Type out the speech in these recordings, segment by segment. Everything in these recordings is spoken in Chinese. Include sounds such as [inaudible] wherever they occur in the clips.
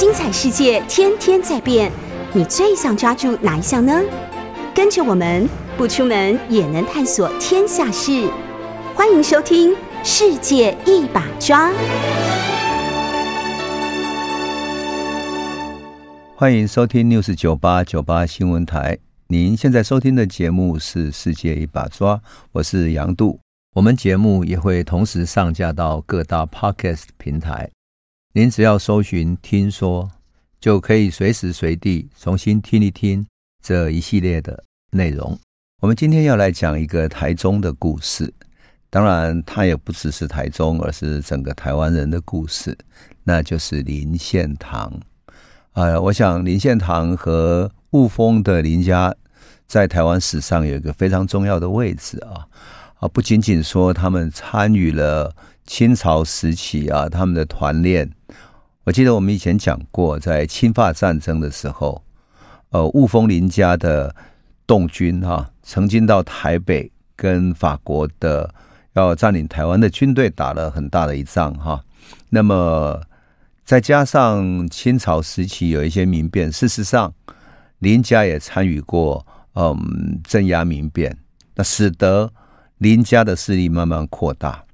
精彩世界天天在变，你最想抓住哪一项呢？跟着我们不出门也能探索天下事，欢迎收听《世界一把抓》。欢迎收听 News 九八九八新闻台。您现在收听的节目是《世界一把抓》，我是杨度。我们节目也会同时上架到各大 Podcast 平台。您只要搜寻“听说”，就可以随时随地重新听一听这一系列的内容。我们今天要来讲一个台中的故事，当然，它也不只是台中，而是整个台湾人的故事，那就是林献堂。呃，我想林献堂和雾峰的林家在台湾史上有一个非常重要的位置啊啊，不仅仅说他们参与了。清朝时期啊，他们的团练，我记得我们以前讲过，在侵法战争的时候，呃，雾峰林家的栋军哈、曾经到台北跟法国的要占领台湾的军队打了很大的一仗哈、那么再加上清朝时期有一些民变，事实上林家也参与过，嗯，镇压民变，那使得林家的势力慢慢扩大。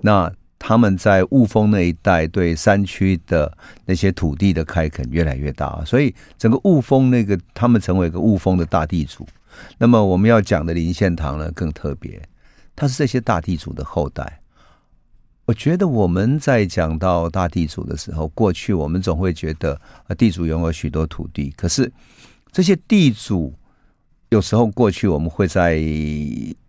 那他们在雾峰那一带对山区的那些土地的开垦越来越大，所以整个雾峰那个他们成为一个雾峰的大地主。那么我们要讲的林献堂呢更特别，他是这些大地主的后代。我觉得我们在讲到大地主的时候，过去我们总会觉得啊地主拥有许多土地，可是这些地主。有时候过去我们会在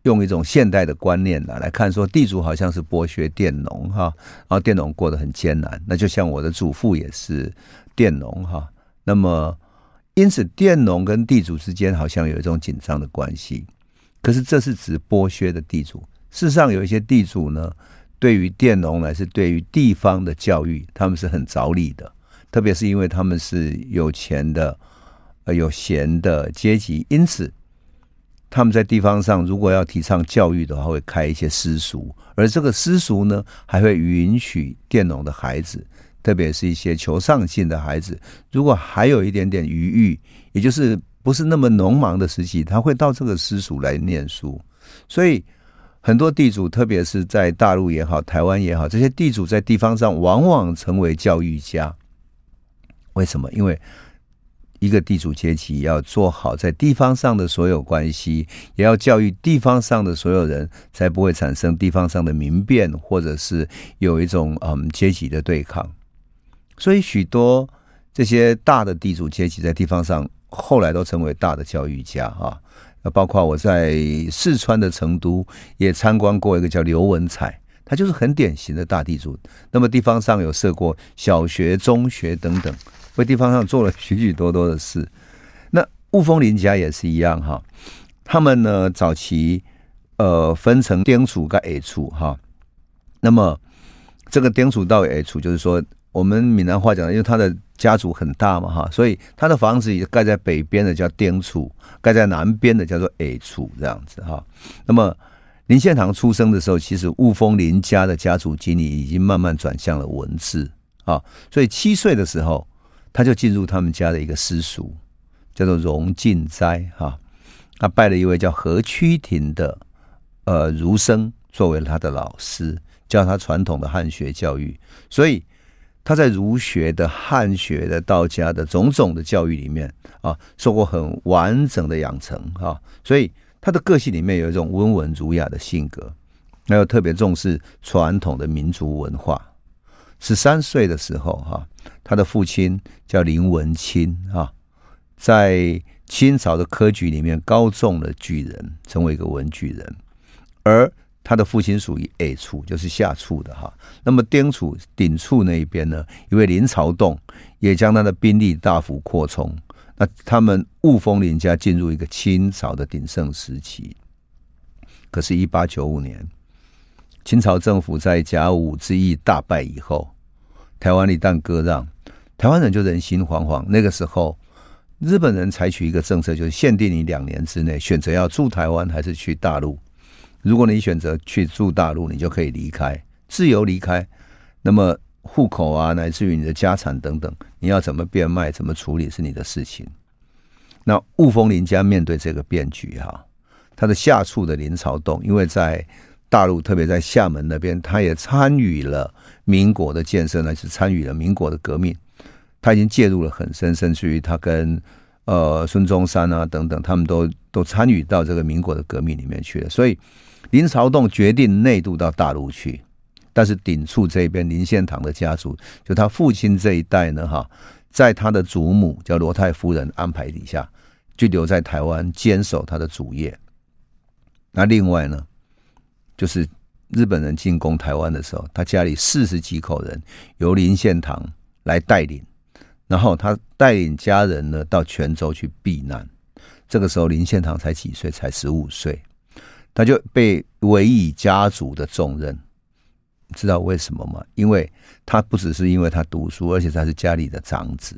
用一种现代的观念来来看，说地主好像是剥削佃农哈，然后佃农过得很艰难。那就像我的祖父也是佃农哈，那么因此佃农跟地主之间好像有一种紧张的关系。可是这是指剥削的地主，事实上有一些地主呢，对于佃农来说，对于地方的教育，他们是很着力的，特别是因为他们是有钱的。呃，有闲的阶级，因此他们在地方上如果要提倡教育的话，会开一些私塾，而这个私塾呢，还会允许佃农的孩子，特别是一些求上进的孩子，如果还有一点点余裕，也就是不是那么农忙的时期，他会到这个私塾来念书。所以很多地主，特别是在大陆也好，台湾也好，这些地主在地方上往往成为教育家。为什么？因为一个地主阶级要做好在地方上的所有关系，也要教育地方上的所有人，才不会产生地方上的民变，或者是有一种嗯阶级的对抗。所以许多这些大的地主阶级在地方上后来都成为大的教育家啊。那包括我在四川的成都也参观过一个叫刘文彩，他就是很典型的大地主。那么地方上有设过小学、中学等等。为地方上做了许许多多的事，那雾峰林家也是一样哈。他们呢早期呃分成丁厝跟 A 厝哈。那么这个丁厝到 A 厝，就是说我们闽南话讲的，因为他的家族很大嘛哈，所以他的房子也盖在北边的叫丁厝，盖在南边的叫做 A 厝这样子哈。那么林献堂出生的时候，其实雾峰林家的家族经历已经慢慢转向了文字啊，所以七岁的时候。他就进入他们家的一个私塾，叫做荣进斋哈。他拜了一位叫何屈庭的呃儒生作为他的老师，教他传统的汉学教育。所以他在儒学的、汉学的、道家的种种的教育里面啊，受过很完整的养成哈。所以他的个性里面有一种温文儒雅的性格，还有特别重视传统的民族文化。十三岁的时候，哈，他的父亲叫林文钦，哈，在清朝的科举里面高中了举人，成为一个文举人。而他的父亲属于 A 处，就是下处的哈。那么丁处、顶处那一边呢，因为林朝栋也将他的兵力大幅扩充，那他们雾峰林家进入一个清朝的鼎盛时期。可是，一八九五年，清朝政府在甲午之役大败以后。台湾一旦割让，台湾人就人心惶惶。那个时候，日本人采取一个政策，就是限定你两年之内选择要住台湾还是去大陆。如果你选择去住大陆，你就可以离开，自由离开。那么户口啊，乃至于你的家产等等，你要怎么变卖、怎么处理是你的事情。那雾峰林家面对这个变局哈，他的下处的林朝栋，因为在大陆，特别在厦门那边，他也参与了民国的建设，呢，是参与了民国的革命，他已经介入了很深，甚至于他跟呃孙中山啊等等，他们都都参与到这个民国的革命里面去了。所以林朝栋决定内渡到大陆去。但是顶处这边林献堂的家族，就他父亲这一代呢，哈，在他的祖母叫罗太夫人安排底下，就留在台湾坚守他的主业。那另外呢，就是日本人进攻台湾的时候，他家里四十几口人由林献堂来带领，然后他带领家人呢到泉州去避难。这个时候林献堂才几岁？才十五岁，他就被委以家族的重任。知道为什么吗？因为他不只是因为他读书，而且他是家里的长子，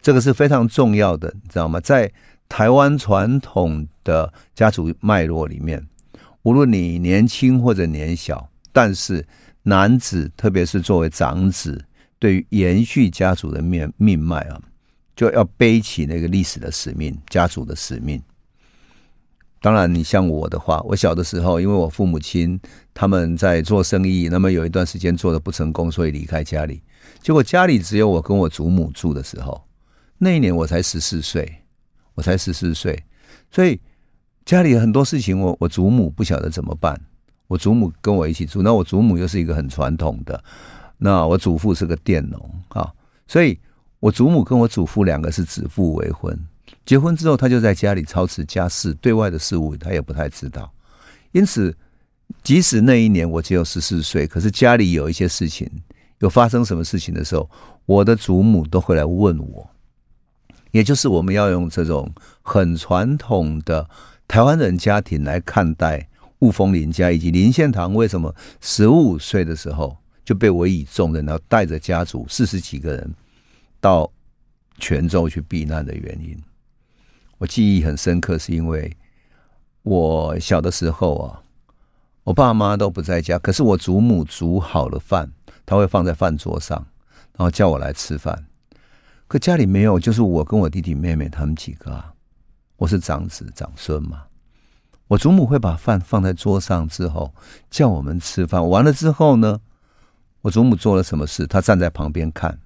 这个是非常重要的，你知道吗？在台湾传统的家族脉络里面，无论你年轻或者年小，但是男子，特别是作为长子，对于延续家族的命命脉啊，就要背起那个历史的使命，家族的使命。当然，你像我的话，我小的时候，因为我父母亲他们在做生意，那么有一段时间做的不成功，所以离开家里。结果家里只有我跟我祖母住的时候，那一年我才十四岁，我才十四岁，所以家里很多事情我，我祖母不晓得怎么办。我祖母跟我一起住，那我祖母又是一个很传统的，那我祖父是个佃农啊，所以我祖母跟我祖父两个是指腹为婚。结婚之后，他就在家里操持家事，对外的事务他也不太知道。因此，即使那一年我只有十四岁，可是家里有一些事情，有发生什么事情的时候，我的祖母都会来问我。也就是我们要用这种很传统的台湾人家庭来看待雾峰林家，以及林献堂为什么十五岁的时候就被委以重任，然后带着家族四十几个人到泉州去避难的原因。我记忆很深刻，是因为我小的时候啊，我爸妈都不在家，可是我祖母煮好了饭，他会放在饭桌上，然后叫我来吃饭。可家里没有，就是我跟我弟弟妹妹他们几个啊，我是长子长孙嘛。我祖母会把饭放在桌上之后，叫我们吃饭。完了之后呢，我祖母做了什么事，她站在旁边看。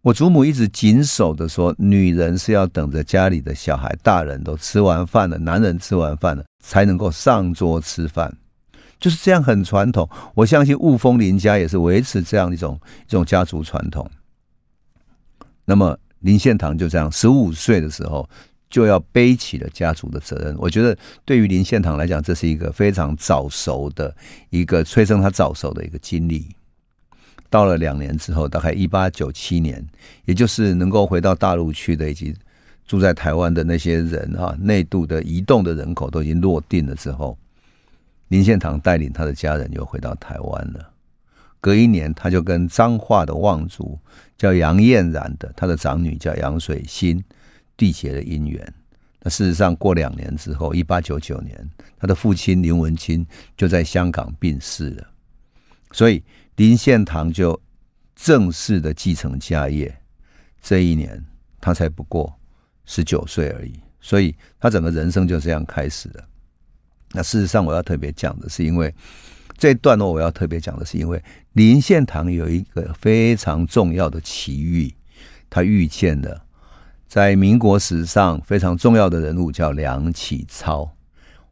我祖母一直谨守的说，女人是要等着家里的小孩、大人都吃完饭了，男人吃完饭了才能够上桌吃饭，就是这样很传统。我相信雾峰林家也是维持这样一种一种家族传统。那么林献堂就这样，十五岁的时候就要背起了家族的责任。我觉得对于林献堂来讲，这是一个非常早熟的一个催生他早熟的一个经历。到了两年之后，大概一八九七年，也就是能够回到大陆去的，以及住在台湾的那些人啊，内渡的移动的人口都已经落定了之后，林献堂带领他的家人又回到台湾了。隔一年，他就跟彰化的望族叫杨燕然的，他的长女叫杨水心，缔结了姻缘。那事实上，过两年之后，一八九九年，他的父亲林文清就在香港病逝了。所以。林献堂就正式的继承家业，这一年他才不过十九岁而已，所以他整个人生就这样开始了。那事实上，我要特别讲的是，因为这一段落，我要特别讲的是，因为林献堂有一个非常重要的奇遇，他遇见了在民国史上非常重要的人物，叫梁启超。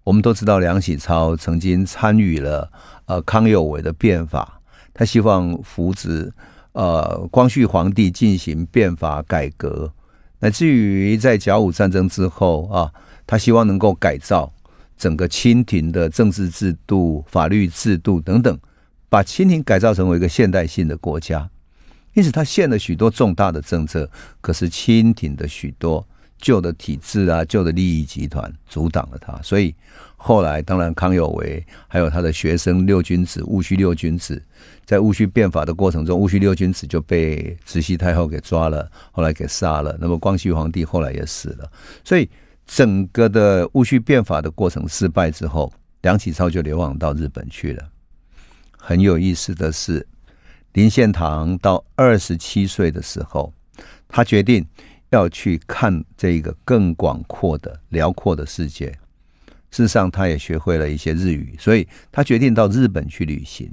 我们都知道，梁启超曾经参与了呃康有为的变法。他希望扶植呃光绪皇帝进行变法改革，乃至于在甲午战争之后啊，他希望能够改造整个清廷的政治制度、法律制度等等，把清廷改造成为一个现代性的国家。因此，他献了许多重大的政策，可是清廷的许多旧的体制啊、旧的利益集团阻挡了他，所以后来当然康有为还有他的学生六君子戊戌六君子。在戊戌变法的过程中，戊戌六君子就被慈禧太后给抓了，后来给杀了。那么光绪皇帝后来也死了，所以整个的戊戌变法的过程失败之后，梁启超就流亡到日本去了。很有意思的是，林献堂到二十七岁的时候，他决定要去看这个更广阔的、辽阔的世界。事实上，他也学会了一些日语，所以他决定到日本去旅行。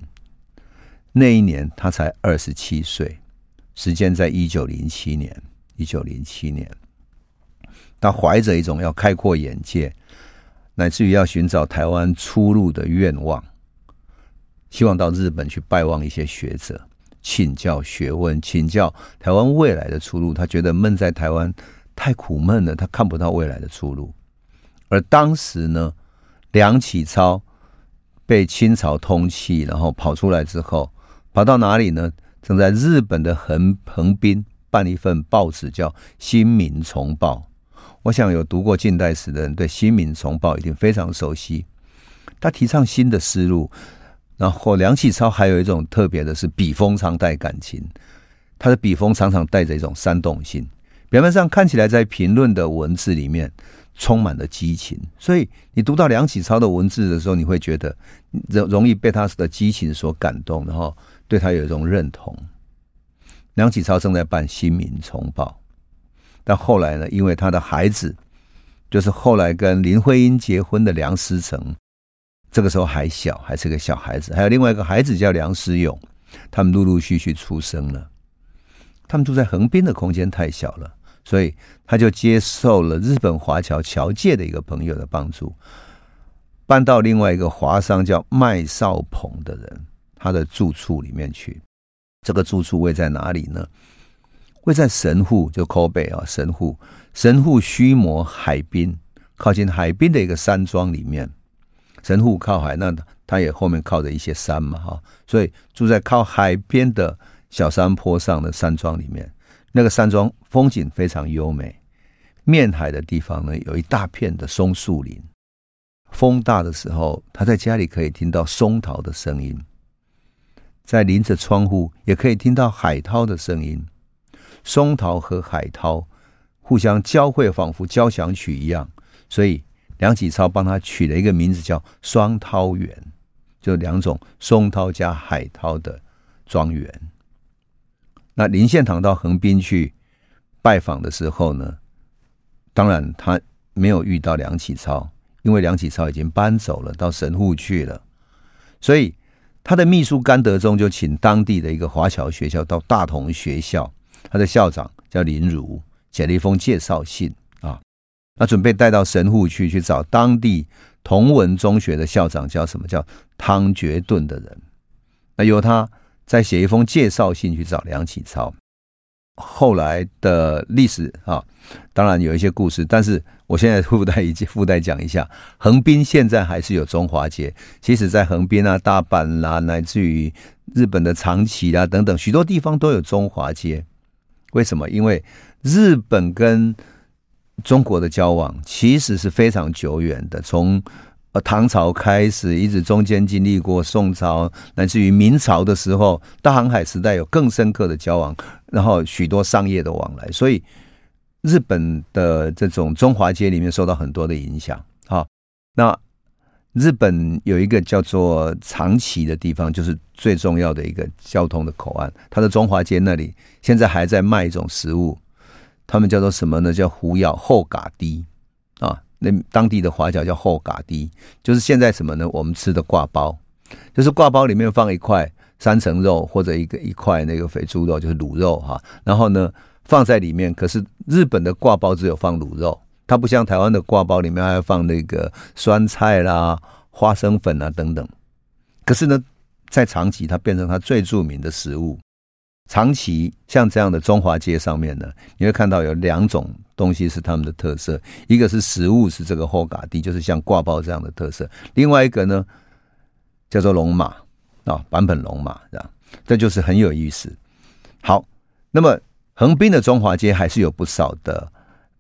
那一年他才二十七岁，时间在一九零七年。一九零七年，他怀着一种要开阔眼界，乃至于要寻找台湾出路的愿望，希望到日本去拜望一些学者，请教学问，请教台湾未来的出路。他觉得闷在台湾太苦闷了，他看不到未来的出路。而当时呢，梁启超被清朝通缉，然后跑出来之后，跑到哪里呢？正在日本的横横滨。办一份报纸叫《新民丛报》，我想有读过近代史的人对《新民丛报》一定非常熟悉。他提倡新的思路，然后梁启超还有一种特别的是笔锋常带感情，他的笔锋常常带着一种煽动性，表面上看起来在评论的文字里面充满了激情，所以你读到梁启超的文字的时候，你会觉得容容易被他的激情所感动，然后对他有一种认同。梁启超正在办《新民丛报》，但后来呢，因为他的孩子，就是后来跟林徽因结婚的梁思成，这个时候还小，还是个小孩子，还有另外一个孩子叫梁思永，他们陆陆续续出生了。他们住在横滨的空间太小了，所以他就接受了日本华侨侨界的一个朋友的帮助，搬到另外一个华商叫麦少鹏的人他的住处里面去。这个住处位在哪里呢？位在神户，就 Kobe 啊，神户，神户须磨海滨，靠近海滨的一个山庄里面。神户靠海，那它也后面靠着一些山嘛，哈，所以住在靠海边的小山坡上的山庄里面。那个山庄风景非常优美，面海的地方呢，有一大片的松树林。风大的时候，他在家里可以听到松涛的声音。在临着窗户，也可以听到海涛的声音，松涛和海涛互相交汇，仿佛交响曲一样。所以梁启超帮他取了一个名字，叫“双涛园”，就两种松涛加海涛的庄园。那林献堂到横滨去拜访的时候呢，当然他没有遇到梁启超，因为梁启超已经搬走了，到神户去了，所以。他的秘书甘德忠就请当地的一个华侨学校到大同学校，他的校长叫林儒，写了一封介绍信，那准备带到神户去去找当地同文中学的校长叫什么？叫汤觉顿的人，那由他再写一封介绍信去找梁启超。后来的历史啊，当然有一些故事，但是我现在附带一 [laughs] 附带讲一下，横滨现在还是有中华街。其实，在横滨啊、大阪、啊，乃至于日本的长崎、啊、等等，许多地方都有中华街。为什么？因为日本跟中国的交往其实是非常久远的，从呃唐朝开始，一直中间经历过宋朝，乃至于明朝的时候，大航海时代有更深刻的交往，然后许多商业的往来，所以日本的这种中华街里面受到很多的影响。好，那日本有一个叫做长崎的地方，就是最重要的一个交通的口岸，它的中华街那里现在还在卖一种食物，他们叫做什么呢？叫胡咬后嘎低啊。那当地的华侨叫后嘎低，就是现在什么呢？我们吃的挂包，就是挂包里面放一块三层肉或者一个一块那个肥猪肉，就是卤肉哈。然后呢，放在里面。可是日本的挂包只有放卤肉，它不像台湾的挂包里面还要放那个酸菜啦、花生粉啊等等。可是呢，在长崎它变成它最著名的食物。长崎像这样的中华街上面呢，你会看到有两种东西是他们的特色，一个是食物是这个后嘎地，就是像挂包这样的特色；另外一个呢叫做龙马啊，坂本龙马这样，这就是很有意思。好，那么横滨的中华街还是有不少的，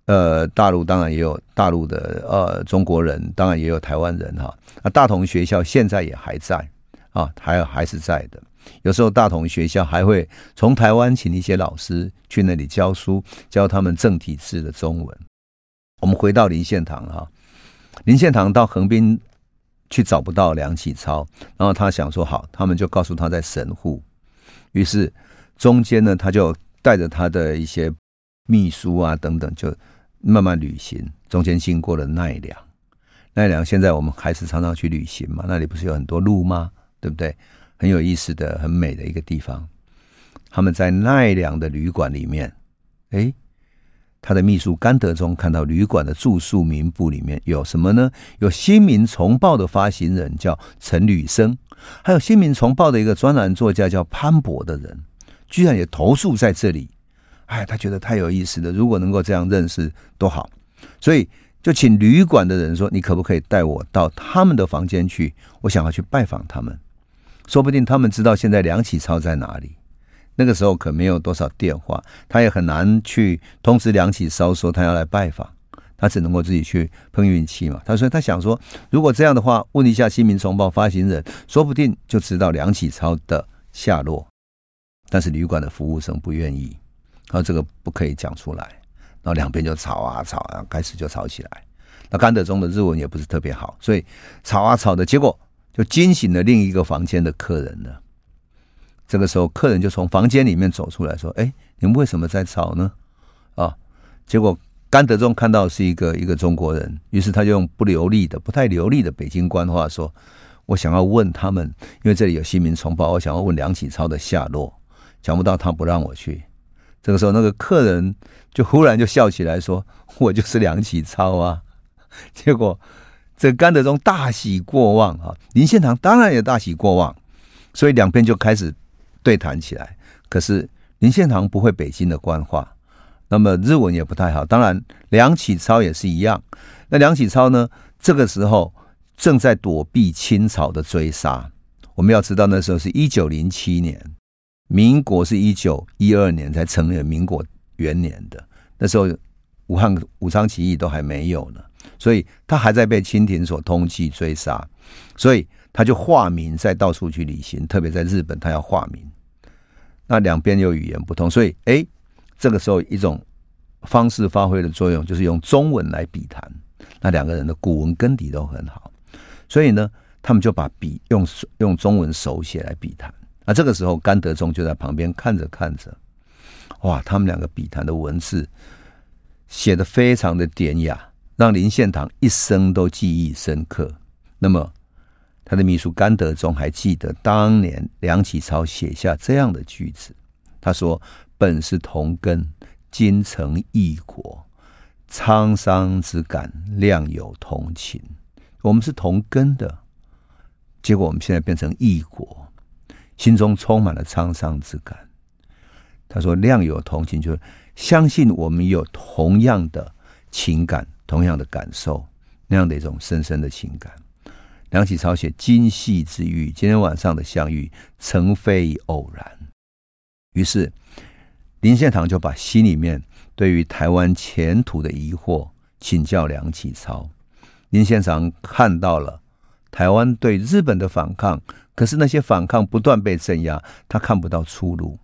呃，大陆当然也有大陆的呃中国人，当然也有台湾人哈。那大同学校现在也还在啊，还有还是在的。有时候大同学校还会从台湾请一些老师去那里教书，教他们正体字的中文。我们回到林献堂哈，林献堂到横滨去找不到梁启超，然后他想说好，他们就告诉他在神户于是中间呢，他就带着他的一些秘书啊等等，就慢慢旅行。中间经过了奈良，奈良现在我们还是常常去旅行嘛，那里不是有很多鹿吗？对不对？很有意思的、很美的一个地方。他们在奈良的旅馆里面，哎。他的秘书甘德忠看到旅馆的住宿名簿里面有什么呢？有《新民丛报》的发行人叫陈履生，还有《新民丛报》的一个专栏作家叫潘博的人，居然也投诉在这里。哎，他觉得太有意思了，如果能够这样认识多好，所以就请旅馆的人说：“你可不可以带我到他们的房间去？我想要去拜访他们，说不定他们知道现在梁启超在哪里。”那个时候可没有多少电话，他也很难去通知梁启超说他要来拜访，他只能够自己去碰运气嘛。他说他想说，如果这样的话，问一下《新民丛报》发行人，说不定就知道梁启超的下落。但是旅馆的服务生不愿意，然后这个不可以讲出来，然后两边就吵啊吵啊，开始就吵起来。那甘德忠的日文也不是特别好，所以吵啊吵的结果就惊醒了另一个房间的客人了。这个时候，客人就从房间里面走出来，说：“哎，你们为什么在吵呢？”啊，结果甘德忠看到是一个一个中国人，于是他就用不流利的、不太流利的北京官话说：“我想要问他们，因为这里有新民丛报，我想要问梁启超的下落。想不到他不让我去。这个时候，那个客人就忽然就笑起来，说：‘我就是梁启超啊！’结果这甘德忠大喜过望啊，林献堂当然也大喜过望，所以两边就开始。对谈起来，可是林献堂不会北京的官话，那么日文也不太好。当然，梁启超也是一样。那梁启超呢？这个时候正在躲避清朝的追杀。我们要知道，那时候是一九零七年，民国是一九一二年才成立民国元年的。那时候武汉武昌起义都还没有呢，所以他还在被清廷所通缉追杀，所以他就化名在到处去旅行，特别在日本，他要化名。那两边又语言不通，所以哎，这个时候一种方式发挥的作用，就是用中文来笔谈。那两个人的古文根底都很好，所以呢，他们就把笔用用中文手写来笔谈。那这个时候，甘德忠就在旁边看着看着，哇，他们两个笔谈的文字写的非常的典雅，让林献堂一生都记忆深刻。那么。他的秘书甘德忠还记得当年梁启超写下这样的句子，他说：“本是同根，今成异国，沧桑之感，谅有同情。我们是同根的，结果我们现在变成异国，心中充满了沧桑之感。”他说：“谅有同情，就是相信我们有同样的情感，同样的感受，那样的一种深深的情感。”梁启超写今夕之遇，今天晚上的相遇，诚非偶然。于是林献堂就把心里面对于台湾前途的疑惑请教梁启超。林献堂看到了台湾对日本的反抗，可是那些反抗不断被镇压，他看不到出路。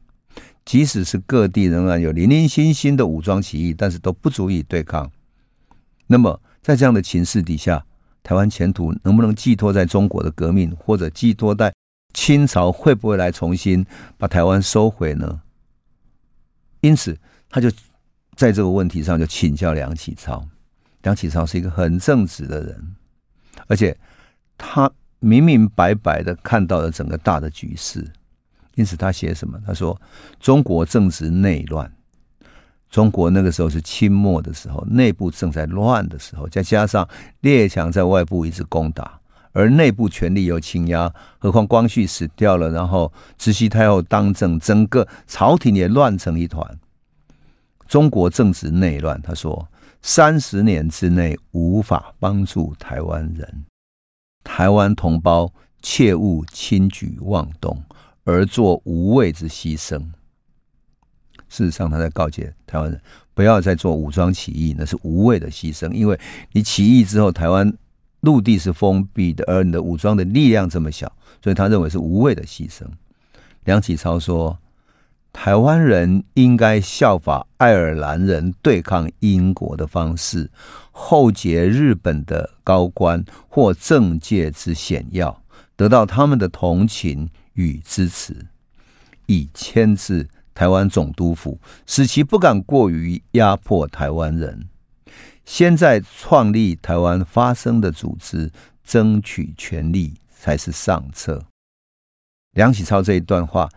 即使是各地仍然有零零星星的武装起义，但是都不足以对抗。那么在这样的情势底下，台湾前途能不能寄托在中国的革命，或者寄托在清朝会不会来重新把台湾收回呢？因此，他就在这个问题上就请教梁启超。梁启超是一个很正直的人，而且他明明白白的看到了整个大的局势，因此他写什么？他说：“中国正值内乱。”中国那个时候是清末的时候，内部正在乱的时候，再加上列强在外部一直攻打，而内部权力又倾压，何况光绪死掉了，然后慈禧太后当政，整个朝廷也乱成一团。中国正值内乱，他说三十年之内无法帮助台湾人，台湾同胞切勿轻举妄动，而做无谓之牺牲。事实上，他在告诫台湾人不要再做武装起义，那是无谓的牺牲。因为你起义之后，台湾陆地是封闭的，而你的武装的力量这么小，所以他认为是无谓的牺牲。梁启超说，台湾人应该效法爱尔兰人对抗英国的方式，厚结日本的高官或政界之显要，得到他们的同情与支持。以牵制台湾总督府，使其不敢过于压迫台湾人。现在创立台湾发声的组织，争取权利才是上策。梁启超这一段话，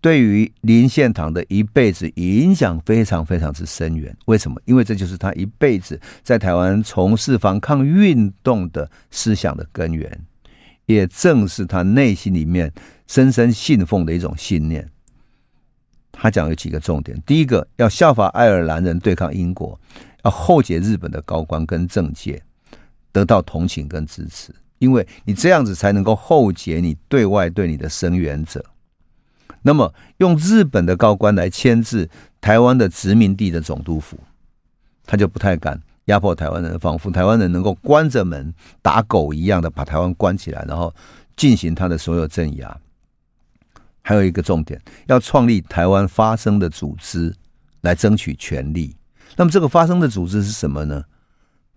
对于林献堂的一辈子影响非常非常之深远。为什么？因为这就是他一辈子在台湾从事反抗运动的思想的根源，也正是他内心里面深深信奉的一种信念。他讲有几个重点：第一个，要效法爱尔兰人对抗英国，要厚结日本的高官跟政界，得到同情跟支持，因为你这样子才能够厚结你对外对你的声援者。那么，用日本的高官来牵制台湾的殖民地的总督府，他就不太敢压迫台湾人，仿佛台湾人能够关着门打狗一样的把台湾关起来，然后进行他的所有镇压。还有一个重点，要创立台湾发声的组织来争取权利。那么，这个发声的组织是什么呢？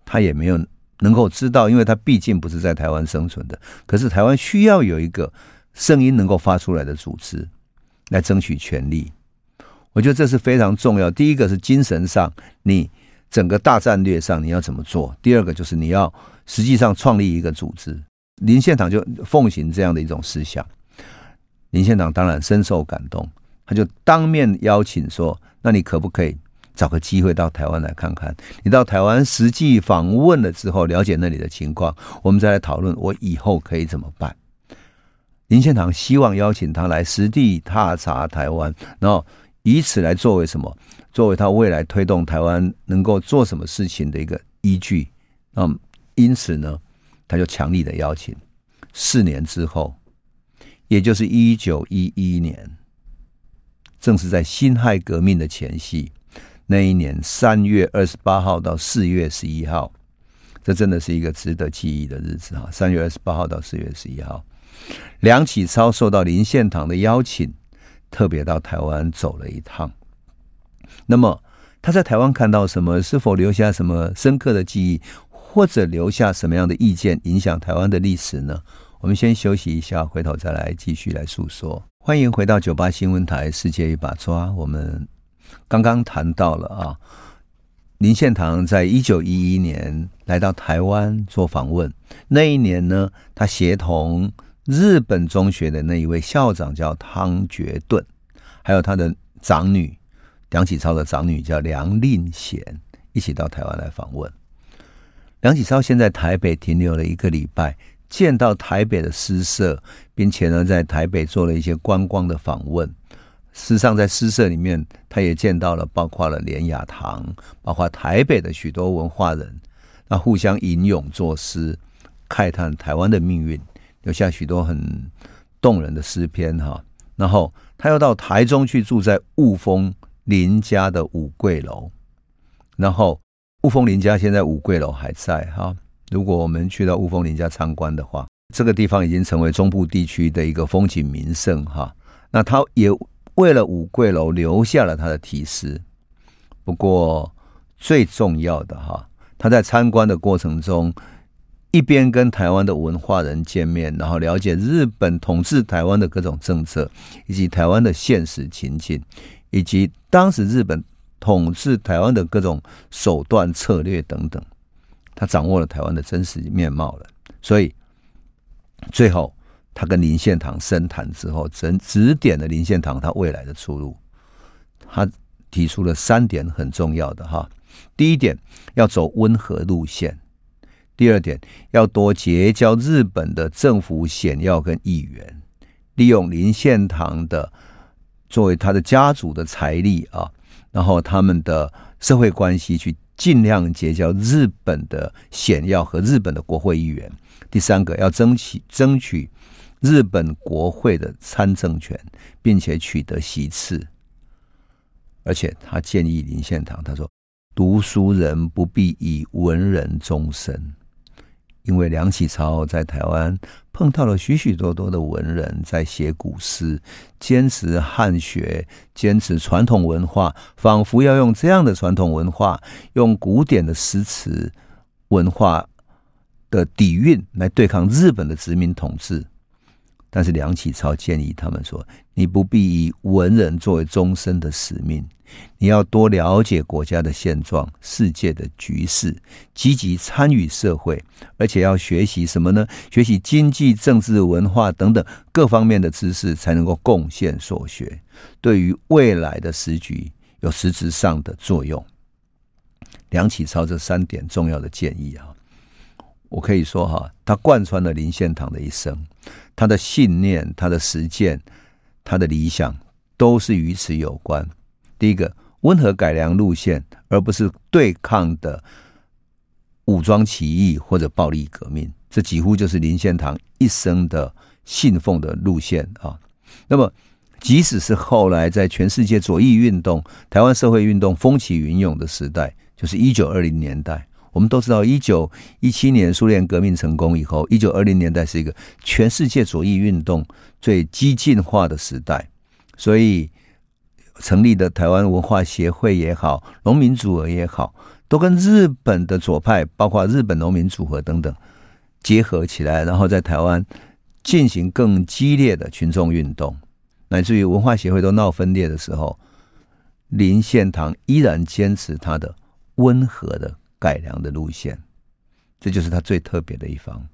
他也没有能够知道，因为他毕竟不是在台湾生存的。可是，台湾需要有一个声音能够发出来的组织。来争取权利，我觉得这是非常重要。第一个是精神上，你整个大战略上你要怎么做？第二个就是你要实际上创立一个组织。林献堂就奉行这样的一种思想。林献堂当然深受感动，他就当面邀请说：“那你可不可以找个机会到台湾来看看？你到台湾实际访问了之后，了解那里的情况，我们再来讨论我以后可以怎么办。”林献堂希望邀请他来实地踏查台湾，然后以此来作为什么？作为他未来推动台湾能够做什么事情的一个依据。那么因此呢，他就强力的邀请。四年之后，也就是一九一一年，正是在辛亥革命的前夕，那一年三月二十八号到四月十一号，这真的是一个值得记忆的日子哈！三月二十八号到四月十一号。梁启超受到林献堂的邀请，特别到台湾走了一趟。那么他在台湾看到什么？是否留下什么深刻的记忆，或者留下什么样的意见，影响台湾的历史呢？我们先休息一下，回头再来继续来诉说。欢迎回到九八新闻台《世界一把抓》。我们刚刚谈到了啊，林献堂在一九一一年来到台湾做访问，那一年呢，他协同。日本中学的那一位校长叫汤觉顿，还有他的长女梁启超的长女叫梁令贤，一起到台湾来访问。梁启超先在台北停留了一个礼拜，见到台北的诗社，并且呢，在台北做了一些观光的访问。事实上，在诗社里面，他也见到了包括了连雅堂，包括台北的许多文化人，那互相吟咏作诗，慨叹台湾的命运。留下许多很动人的诗篇哈，然后他又到台中去住在雾峰林家的五桂楼，然后雾峰林家现在五桂楼还在哈。如果我们去到雾峰林家参观的话，这个地方已经成为中部地区的一个风景名胜哈。那他也为了五桂楼留下了他的题诗。不过最重要的哈，他在参观的过程中。一边跟台湾的文化人见面，然后了解日本统治台湾的各种政策，以及台湾的现实情境，以及当时日本统治台湾的各种手段策略等等，他掌握了台湾的真实面貌了。所以最后他跟林献堂深谈之后，指指点了林献堂他未来的出路。他提出了三点很重要的哈，第一点要走温和路线。第二点，要多结交日本的政府显要跟议员，利用林献堂的作为他的家族的财力啊，然后他们的社会关系去尽量结交日本的显要和日本的国会议员。第三个，要争取争取日本国会的参政权，并且取得席次。而且他建议林献堂，他说：“读书人不必以文人终身。”因为梁启超在台湾碰到了许许多多的文人，在写古诗，坚持汉学，坚持传统文化，仿佛要用这样的传统文化，用古典的诗词文化的底蕴来对抗日本的殖民统治。但是梁启超建议他们说：“你不必以文人作为终身的使命，你要多了解国家的现状、世界的局势，积极参与社会，而且要学习什么呢？学习经济、政治、文化等等各方面的知识，才能够贡献所学，对于未来的时局有实质上的作用。”梁启超这三点重要的建议啊，我可以说哈，他贯穿了林献堂的一生。他的信念、他的实践、他的理想，都是与此有关。第一个，温和改良路线，而不是对抗的武装起义或者暴力革命，这几乎就是林献堂一生的信奉的路线啊。那么，即使是后来在全世界左翼运动、台湾社会运动风起云涌的时代，就是一九二零年代。我们都知道，一九一七年苏联革命成功以后，一九二零年代是一个全世界左翼运动最激进化的时代，所以成立的台湾文化协会也好，农民组合也好，都跟日本的左派，包括日本农民组合等等结合起来，然后在台湾进行更激烈的群众运动，乃至于文化协会都闹分裂的时候，林献堂依然坚持他的温和的。改良的路线，这就是他最特别的一方。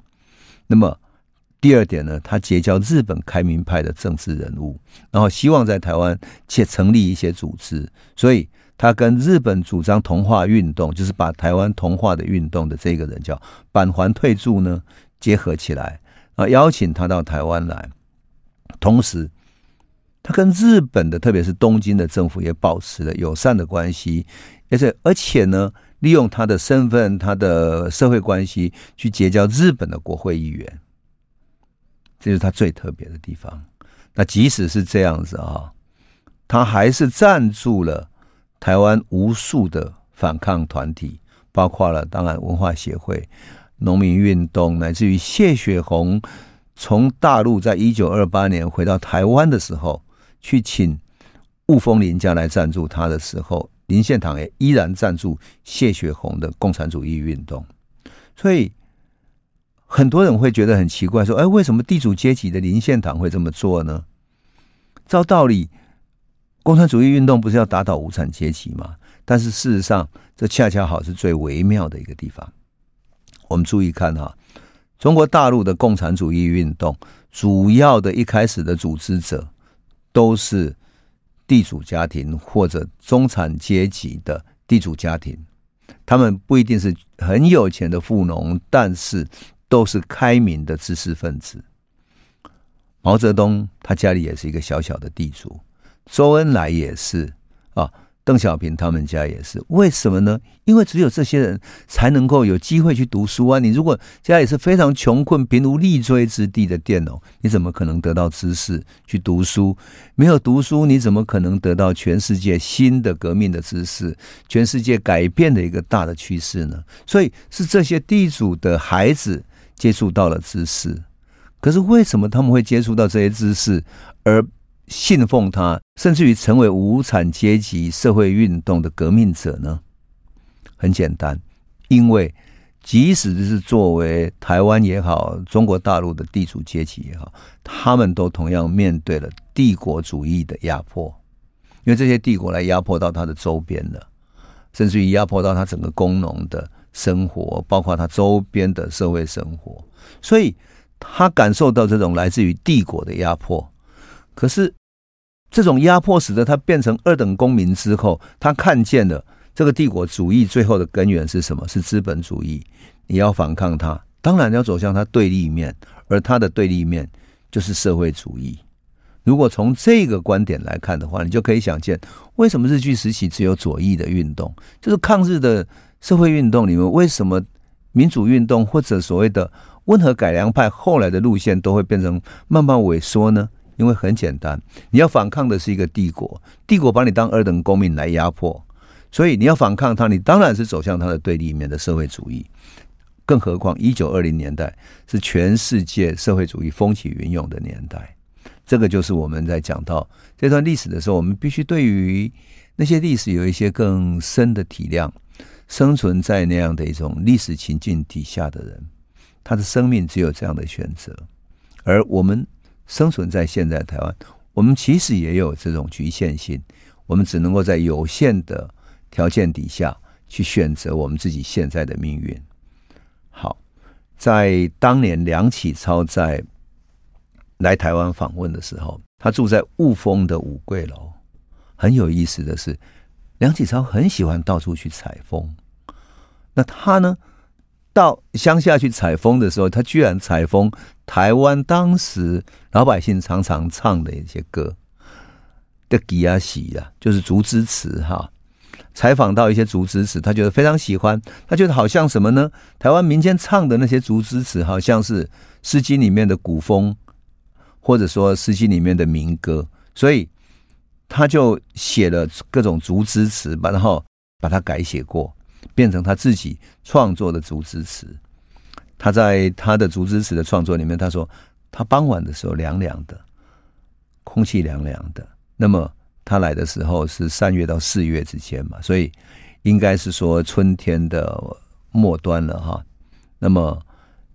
那么第二点呢，他结交日本开明派的政治人物，然后希望在台湾且成立一些组织。所以他跟日本主张同化运动，就是把台湾同化的运动的这个人叫板垣退助呢，结合起来，啊，邀请他到台湾来。同时，他跟日本的，特别是东京的政府也保持了友善的关系，而且而且呢。利用他的身份、他的社会关系去结交日本的国会议员，这是他最特别的地方。那即使是这样子啊，他还是赞助了台湾无数的反抗团体，包括了当然文化协会、农民运动，乃至于谢雪红从大陆在一九二八年回到台湾的时候，去请雾峰林家来赞助他的时候。林献堂也依然赞助谢雪红的共产主义运动，所以很多人会觉得很奇怪，说：“哎，为什么地主阶级的林献堂会这么做呢？”照道理，共产主义运动不是要打倒无产阶级吗？但是事实上，这恰恰好是最微妙的一个地方。我们注意看哈，中国大陆的共产主义运动，主要的一开始的组织者都是。地主家庭或者中产阶级的地主家庭，他们不一定是很有钱的富农，但是都是开明的知识分子。毛泽东他家里也是一个小小的地主，周恩来也是啊。邓小平他们家也是，为什么呢？因为只有这些人才能够有机会去读书啊！你如果家里是非常穷困、贫无立锥之地的佃农，你怎么可能得到知识去读书？没有读书，你怎么可能得到全世界新的革命的知识、全世界改变的一个大的趋势呢？所以是这些地主的孩子接触到了知识，可是为什么他们会接触到这些知识而？信奉他，甚至于成为无产阶级社会运动的革命者呢？很简单，因为即使是作为台湾也好，中国大陆的地主阶级也好，他们都同样面对了帝国主义的压迫，因为这些帝国来压迫到他的周边了，甚至于压迫到他整个工农的生活，包括他周边的社会生活，所以他感受到这种来自于帝国的压迫，可是。这种压迫使得他变成二等公民之后，他看见了这个帝国主义最后的根源是什么？是资本主义。你要反抗他，当然要走向他对立面，而他的对立面就是社会主义。如果从这个观点来看的话，你就可以想见，为什么日据时期只有左翼的运动，就是抗日的社会运动里面，为什么民主运动或者所谓的温和改良派后来的路线都会变成慢慢萎缩呢？因为很简单，你要反抗的是一个帝国，帝国把你当二等公民来压迫，所以你要反抗他，你当然是走向他的对立面的社会主义。更何况，一九二零年代是全世界社会主义风起云涌的年代，这个就是我们在讲到这段历史的时候，我们必须对于那些历史有一些更深的体谅。生存在那样的一种历史情境底下的人，他的生命只有这样的选择，而我们。生存在现在台湾，我们其实也有这种局限性，我们只能够在有限的条件底下去选择我们自己现在的命运。好，在当年梁启超在来台湾访问的时候，他住在雾峰的五桂楼。很有意思的是，梁启超很喜欢到处去采风。那他呢，到乡下去采风的时候，他居然采风台湾当时老百姓常常唱的一些歌的《吉啊喜》啊，就是竹枝词哈。采访到一些竹枝词，他觉得非常喜欢，他觉得好像什么呢？台湾民间唱的那些竹枝词，好像是《诗经》里面的古风。或者说《诗经》里面的民歌，所以他就写了各种竹枝词吧，然后把它改写过，变成他自己创作的竹枝词。他在他的竹枝词的创作里面，他说他傍晚的时候凉凉的，空气凉凉的。那么他来的时候是三月到四月之间嘛，所以应该是说春天的末端了哈。那么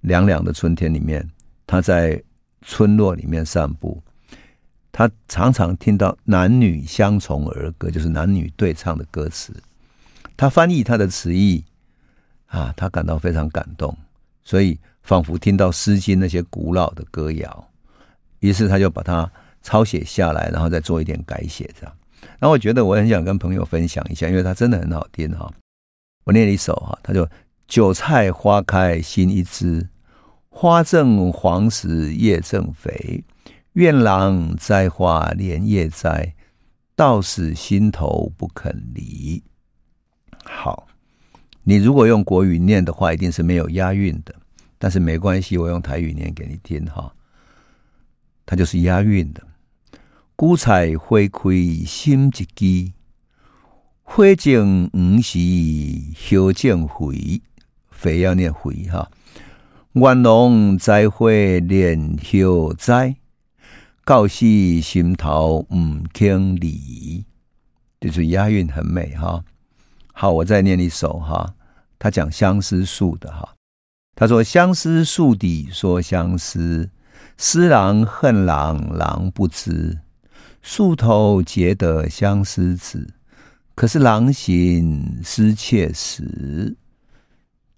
凉凉的春天里面，他在。村落里面散步，他常常听到男女相从儿歌，就是男女对唱的歌词。他翻译他的词义啊，他感到非常感动，所以仿佛听到《诗经》那些古老的歌谣。于是他就把它抄写下来，然后再做一点改写，这样。然后我觉得我很想跟朋友分享一下，因为它真的很好听哈。我念了一首哈，他就“韭菜花开新一枝”。花正黄时叶正肥，愿郎栽花连夜栽，到死心头不肯离。好，你如果用国语念的话，一定是没有押韵的，但是没关系，我用台语念给你听哈，它就是押韵的。古彩花开心一枝，花正黄时叶正肥，肥要念肥哈。愿龙栽花连夜栽，到死心头不肯离。就是押韵很美哈。好，我再念一首哈。他讲相思树的哈。他说：“相思树底说相思，思郎恨郎郎不知。树头结得相思子，可是郎行思妾时。”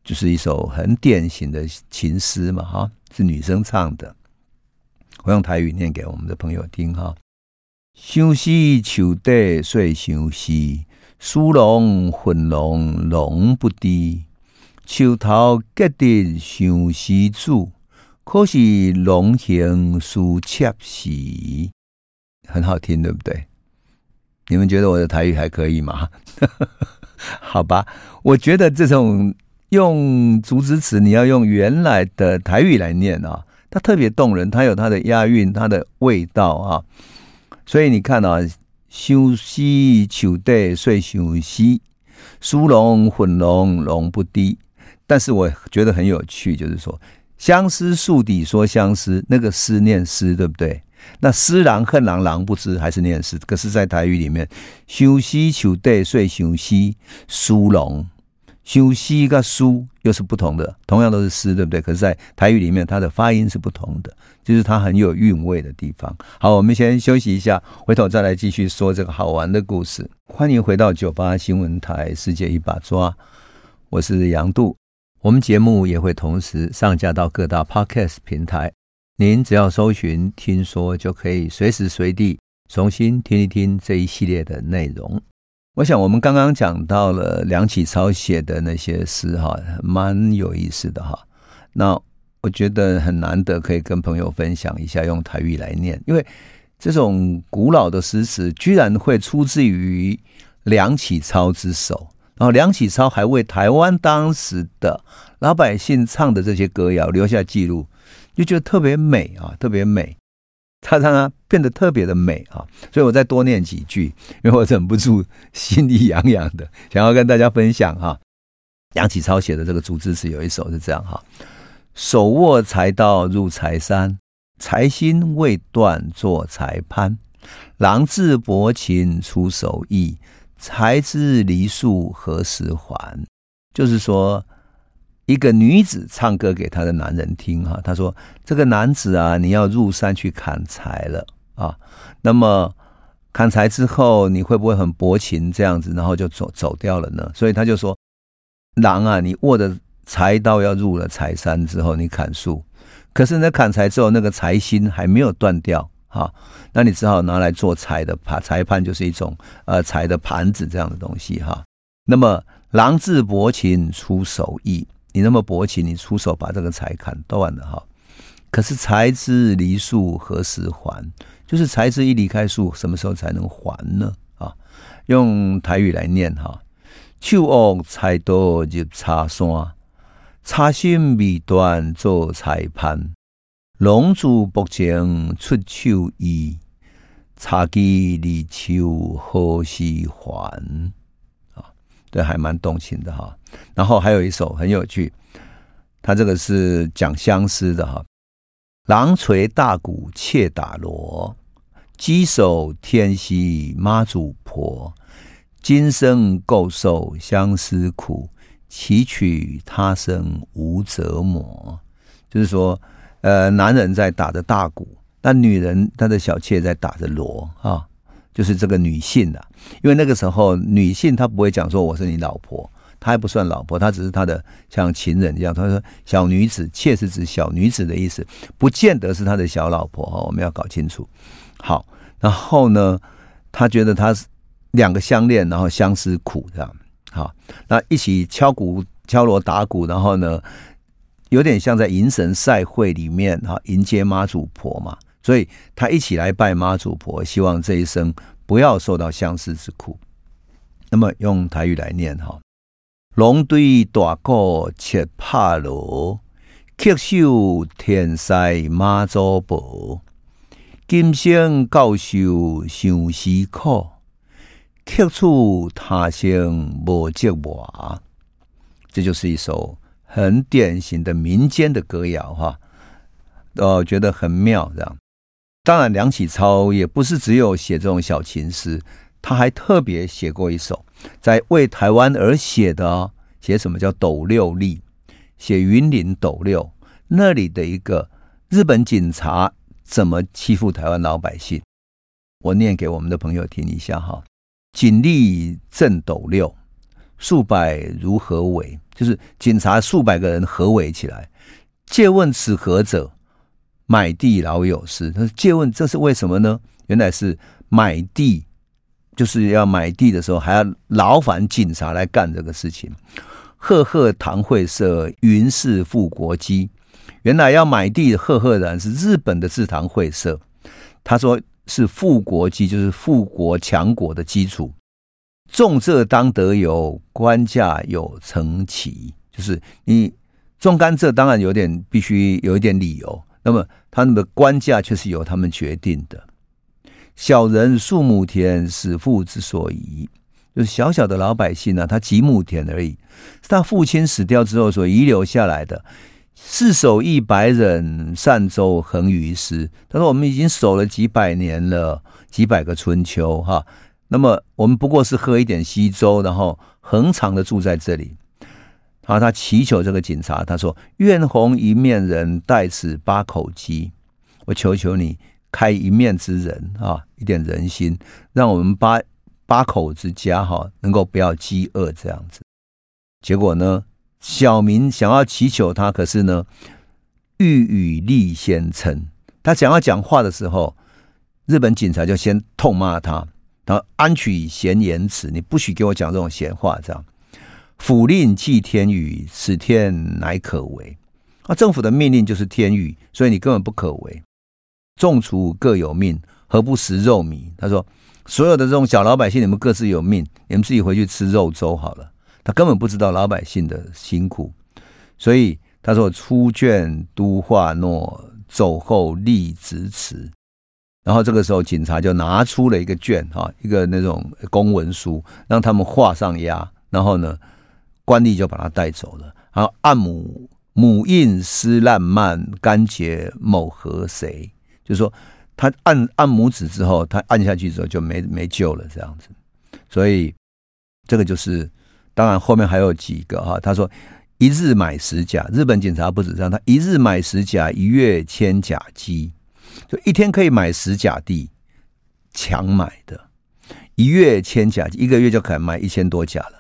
就是一首很典型的情诗嘛，哈，是女生唱的。我用台语念给我们的朋友听哈。相思树底说相思，思郎恨郎郎不低。树头结得相思子，可是郎行思切时。很好听，对不对？你们觉得我的台语还可以吗？[laughs] 好吧，我觉得这种。用竹枝词，你要用原来的台语来念啊，它特别动人，它有它的押韵，它的味道啊。所以你看啊，相思树底说相思，思郎恨郎郎不低。但是我觉得很有趣，就是说相思树底说相思，那个思念思，对不对？那思郎恨郎郎不知，还是念思。可是，在台语里面，相思树底说相思，思郎。相思跟思又是不同的，同样都是诗，对不对？可是，在台语里面，它的发音是不同的，就是它很有韵味的地方。好，我们先休息一下，回头再来继续说这个好玩的故事。欢迎回到九八新闻台《世界一把抓》，我是杨度。我们节目也会同时上架到各大 Podcast 平台，您只要搜寻“听说”，就可以随时随地重新听一听这一系列的内容。我想，我们刚刚讲到了梁启超写的那些诗，哈，蛮有意思的哈。那我觉得很难得可以跟朋友分享一下，用台语来念，因为这种古老的诗词居然会出自于梁启超之手，然后梁启超还为台湾当时的老百姓唱的这些歌谣留下记录，就觉得特别美啊，特别美。它让它变得特别的美啊，所以我再多念几句，因为我忍不住心里痒痒的，想要跟大家分享哈。梁启超写的这个竹枝词有一首是这样哈：手握柴刀入柴山，柴心未断做柴攀。郎自薄情出手易，柴枝离树何时还？就是说，一个女子唱歌给她的男人听哈，她说：“这个男子啊，你要入山去砍柴了啊。那么砍柴之后，你会不会很薄情这样子，然后就走走掉了呢？”所以他就说：“狼啊，你握着柴刀要入了柴山之后，你砍树，可是呢，砍柴之后那个柴心还没有断掉哈，那你只好拿来做柴的盘，裁判就是一种呃柴的盘子这样的东西哈。那么狼自薄情出手艺。”你那么薄情，你出手把这个柴砍断了哈。可是柴枝离树何时还？就是柴枝一离开树，什么时候才能还呢？啊，用台语来念哈：手握柴多入茶山，茶心未断做裁判。龙珠薄情出手艺，柴枝离树何时还？对，还蛮动情的哈。然后还有一首很有趣，他这个是讲相思的哈。郎捶大鼓妾打锣，鸡首天西妈祖婆。今生够受相思苦，岂取他生无折磨。就是说，呃，男人在打着大鼓，那女人她的小妾在打着锣啊。就是这个女性啊，因为那个时候女性她不会讲说我是你老婆，她还不算老婆，她只是她的像情人一样。她说小女子，妾是指小女子的意思，不见得是她的小老婆哈，我们要搞清楚。好，然后呢，他觉得他是两个相恋，然后相思苦这样。好，那一起敲鼓、敲锣、打鼓，然后呢，有点像在迎神赛会里面哈，迎接妈祖婆嘛。所以他一起来拜妈祖婆，希望这一生不要受到相思之苦。那么用台语来念哈：龙对大鼓切拍锣，曲手天西妈祖婆。今生够受相思苦，却处他生无寂寞。这就是一首很典型的民间的歌谣哈，呃，觉得很妙这样。当然，梁启超也不是只有写这种小情诗，他还特别写过一首，在为台湾而写的哦，写什么叫《斗六历》，写云林斗六那里的一个日本警察怎么欺负台湾老百姓。我念给我们的朋友听一下哈：警力镇斗六，数百如何围？就是警察数百个人合围起来，借问此何者？买地老有事，他说借问这是为什么呢？原来是买地，就是要买地的时候还要劳烦警察来干这个事情。赫赫堂会社，云是富国基。原来要买地，赫赫然是日本的制糖会社。他说是富国基，就是富国强国的基础。种蔗当得有，官价有成期，就是你种甘蔗，当然有点必须有一点理由。那么他们的官价却是由他们决定的。小人数亩田，使父之所遗，就是小小的老百姓呢、啊，他几亩田而已，是他父亲死掉之后所遗留下来的。世守一百忍，善周恒于斯。他说：“我们已经守了几百年了，几百个春秋，哈。那么我们不过是喝一点稀粥，然后恒常的住在这里。”然后他祈求这个警察，他说：“愿红一面人，代此八口饥。我求求你开一面之人啊，一点人心，让我们八八口之家哈，能够不要饥饿这样子。”结果呢，小民想要祈求他，可是呢，欲语立先成。他想要讲话的时候，日本警察就先痛骂他，然后安取闲言辞，你不许给我讲这种闲话，这样。府令即天諭，此天乃可为。啊，政府的命令就是天諭，所以你根本不可为。众厨各有命，何不食肉糜？他说，所有的这种小老百姓，你们各自有命，你们自己回去吃肉粥好了。他根本不知道老百姓的辛苦，所以他说：出卷都画诺，走后立直词。然后这个时候，警察就拿出了一个卷，哈，一个那种公文书，让他们画上押。然后呢，官吏就把他带走了，然后按母母印丝烂漫，干结某何谁？就是说他按按拇指之后，他按下去之后就没没救了，这样子。所以这个就是，当然后面还有几个哈。他说一日买十甲，日本警察不止这样，他一日买十甲，一月千甲机，就一天可以买十甲地，强买的，一月千甲，一个月就可以买一千多甲了。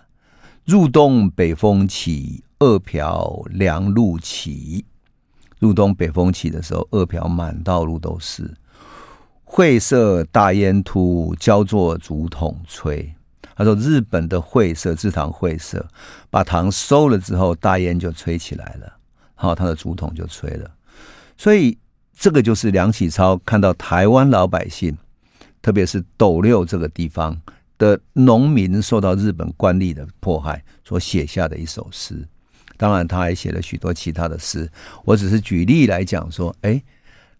入冬北风起，二瓢凉露起。入冬北风起的时候，二瓢满道路都是。会社大烟突，焦作竹筒吹。他说：“日本的会社制糖会社把糖收了之后，大烟就吹起来了，然后他的竹筒就吹了。所以这个就是梁启超看到台湾老百姓，特别是斗六这个地方的农民受到日本官吏的迫害所写下的一首诗。当然，他还写了许多其他的诗。我只是举例来讲说，哎，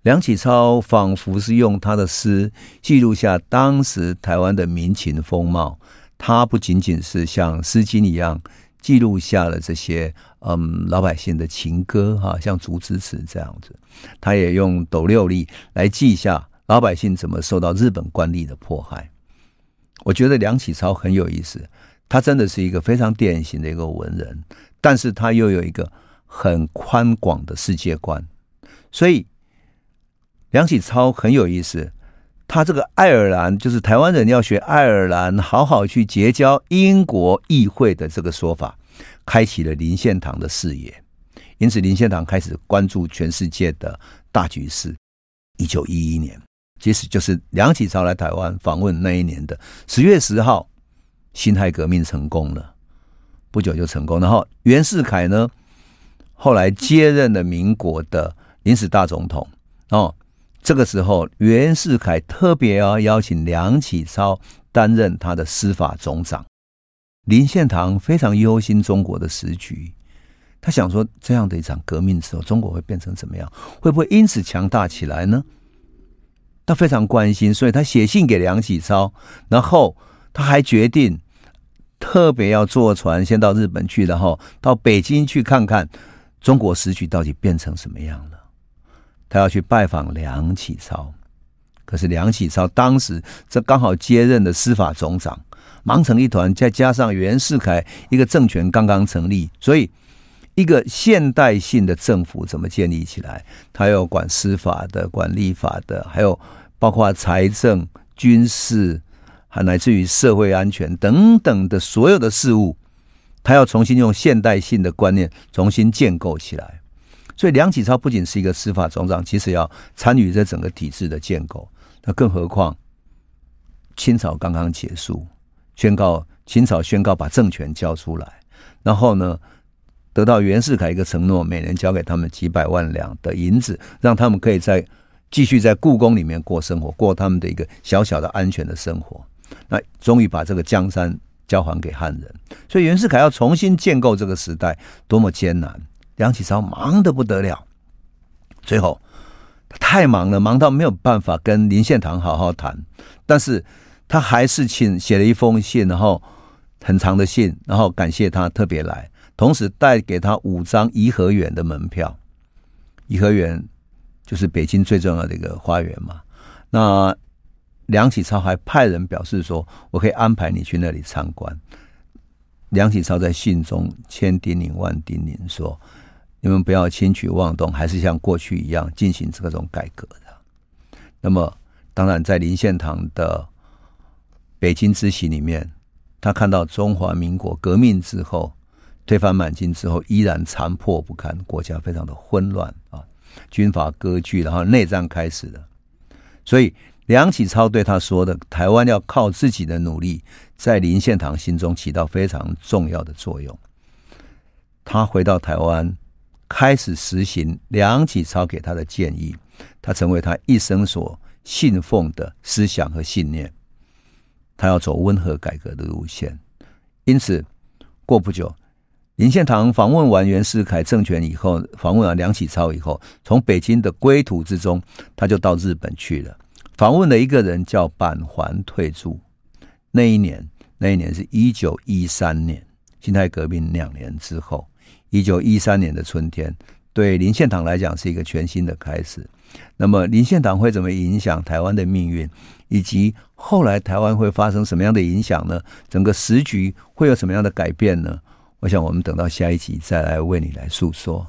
梁启超仿佛是用他的诗记录下当时台湾的民情风貌。”他不仅仅是像《诗经》一样记录下了这些嗯老百姓的情歌哈，像《竹枝词》这样子，他也用斗六历来记下老百姓怎么受到日本官吏的迫害。我觉得梁启超很有意思，他真的是一个非常典型的一个文人，但是他又有一个很宽广的世界观，所以梁启超很有意思。他这个爱尔兰就是台湾人要学爱尔兰，好好去结交英国议会的这个说法，开启了林献堂的视野。因此，林献堂开始关注全世界的大局势。一九一一年，其实就是梁启超来台湾访问那一年的十月十号，辛亥革命成功了，不久就成功。然后袁世凯呢，后来接任了民国的临时大总统哦。这个时候，袁世凯特别要邀请梁启超担任他的司法总长。林献堂非常忧心中国的时局，他想说，这样的一场革命之后，中国会变成怎么样？会不会因此强大起来呢？他非常关心，所以他写信给梁启超，然后他还决定特别要坐船先到日本去，然后到北京去看看中国时局到底变成什么样了。他要去拜访梁启超，可是梁启超当时这刚好接任的司法总长，忙成一团，再加上袁世凯一个政权刚刚成立，所以一个现代性的政府怎么建立起来？他要管司法的、管立法的，还有包括财政、军事，还乃至于社会安全等等的所有的事务，他要重新用现代性的观念重新建构起来。所以梁启超不仅是一个司法总长，其实要参与这整个体制的建构。那更何况清朝刚刚结束，宣告清朝宣告把政权交出来，然后呢，得到袁世凯一个承诺，每年交给他们几百万两的银子，让他们可以在继续在故宫里面过生活，过他们的一个小小的安全的生活。那终于把这个江山交还给汉人。所以袁世凯要重新建构这个时代，多么艰难！梁启超忙得不得了，最后他太忙了，忙到没有办法跟林献堂好好谈。但是他还是请写了一封信，然后很长的信，然后感谢他特别来，同时带给他五张颐和园的门票。颐和园就是北京最重要的一个花园嘛。那梁启超还派人表示说：“我可以安排你去那里参观。”梁启超在信中千叮咛万叮咛说。你们不要轻举妄动，还是像过去一样进行这种改革的。那么，当然，在林献堂的北京之行里面，他看到中华民国革命之后，推翻满清之后，依然残破不堪，国家非常的混乱啊，军阀割据，然后内战开始了。所以，梁启超对他说的“台湾要靠自己的努力”，在林献堂心中起到非常重要的作用。他回到台湾。开始实行梁启超给他的建议，他成为他一生所信奉的思想和信念。他要走温和改革的路线，因此过不久，林献堂访问完袁世凯政权以后，访问完梁启超以后，从北京的归途之中，他就到日本去了，访问了一个人叫板垣退助。那一年，那一年是一九一三年，辛亥革命两年之后。一九一三年的春天，对林献堂来讲是一个全新的开始。那么，林献堂会怎么影响台湾的命运，以及后来台湾会发生什么样的影响呢？整个时局会有什么样的改变呢？我想我们等到下一集再来为你来诉说。